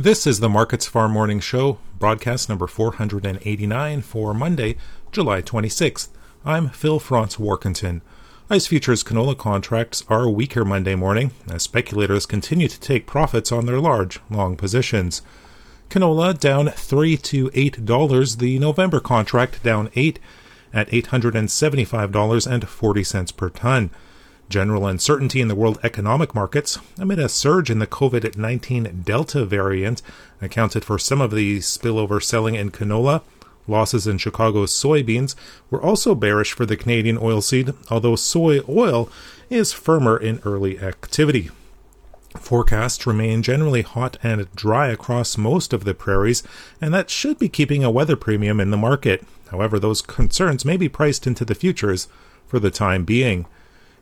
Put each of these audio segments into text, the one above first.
This is the Markets Farm Morning Show, broadcast number 489 for Monday, July 26th. I'm Phil Franz Warkentin. ICE futures canola contracts are weaker Monday morning as speculators continue to take profits on their large, long positions. Canola down 3 to $8, the November contract down 8 at $875.40 per ton. General uncertainty in the world economic markets amid a surge in the COVID 19 Delta variant accounted for some of the spillover selling in canola. Losses in Chicago's soybeans were also bearish for the Canadian oilseed, although soy oil is firmer in early activity. Forecasts remain generally hot and dry across most of the prairies, and that should be keeping a weather premium in the market. However, those concerns may be priced into the futures for the time being.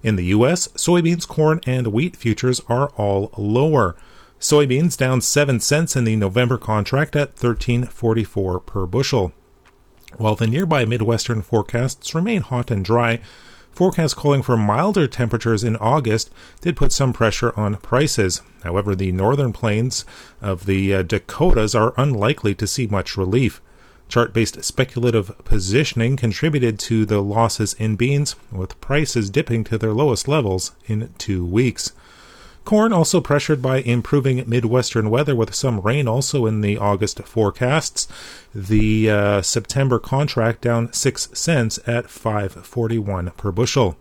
In the U.S., soybeans, corn, and wheat futures are all lower. Soybeans down 7 cents in the November contract at 13.44 per bushel. While the nearby Midwestern forecasts remain hot and dry, forecasts calling for milder temperatures in August did put some pressure on prices. However, the northern plains of the uh, Dakotas are unlikely to see much relief. Chart based speculative positioning contributed to the losses in beans, with prices dipping to their lowest levels in two weeks. Corn also pressured by improving Midwestern weather with some rain also in the August forecasts. The uh, September contract down 6 cents at 5.41 per bushel.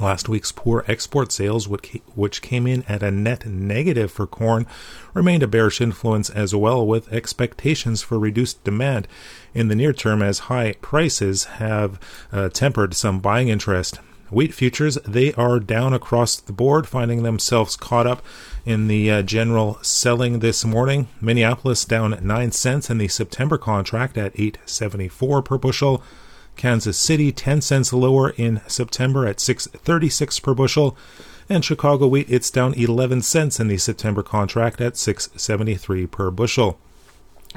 Last week's poor export sales, which came in at a net negative for corn, remained a bearish influence as well, with expectations for reduced demand in the near term as high prices have uh, tempered some buying interest. Wheat futures, they are down across the board, finding themselves caught up in the uh, general selling this morning. Minneapolis down 9 cents in the September contract at 874 per bushel. Kansas City 10 cents lower in September at 636 per bushel, and Chicago wheat it's down 11 cents in the September contract at 673 per bushel.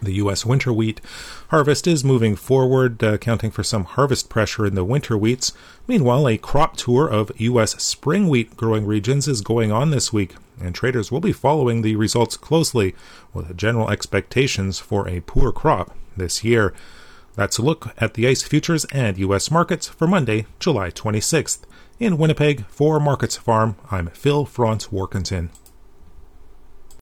The U.S. winter wheat harvest is moving forward, uh, accounting for some harvest pressure in the winter wheats. Meanwhile, a crop tour of U.S. spring wheat growing regions is going on this week, and traders will be following the results closely with general expectations for a poor crop this year. That's a look at the ICE futures and U.S. markets for Monday, July 26th. In Winnipeg, for Markets Farm, I'm Phil Franz Warkentin.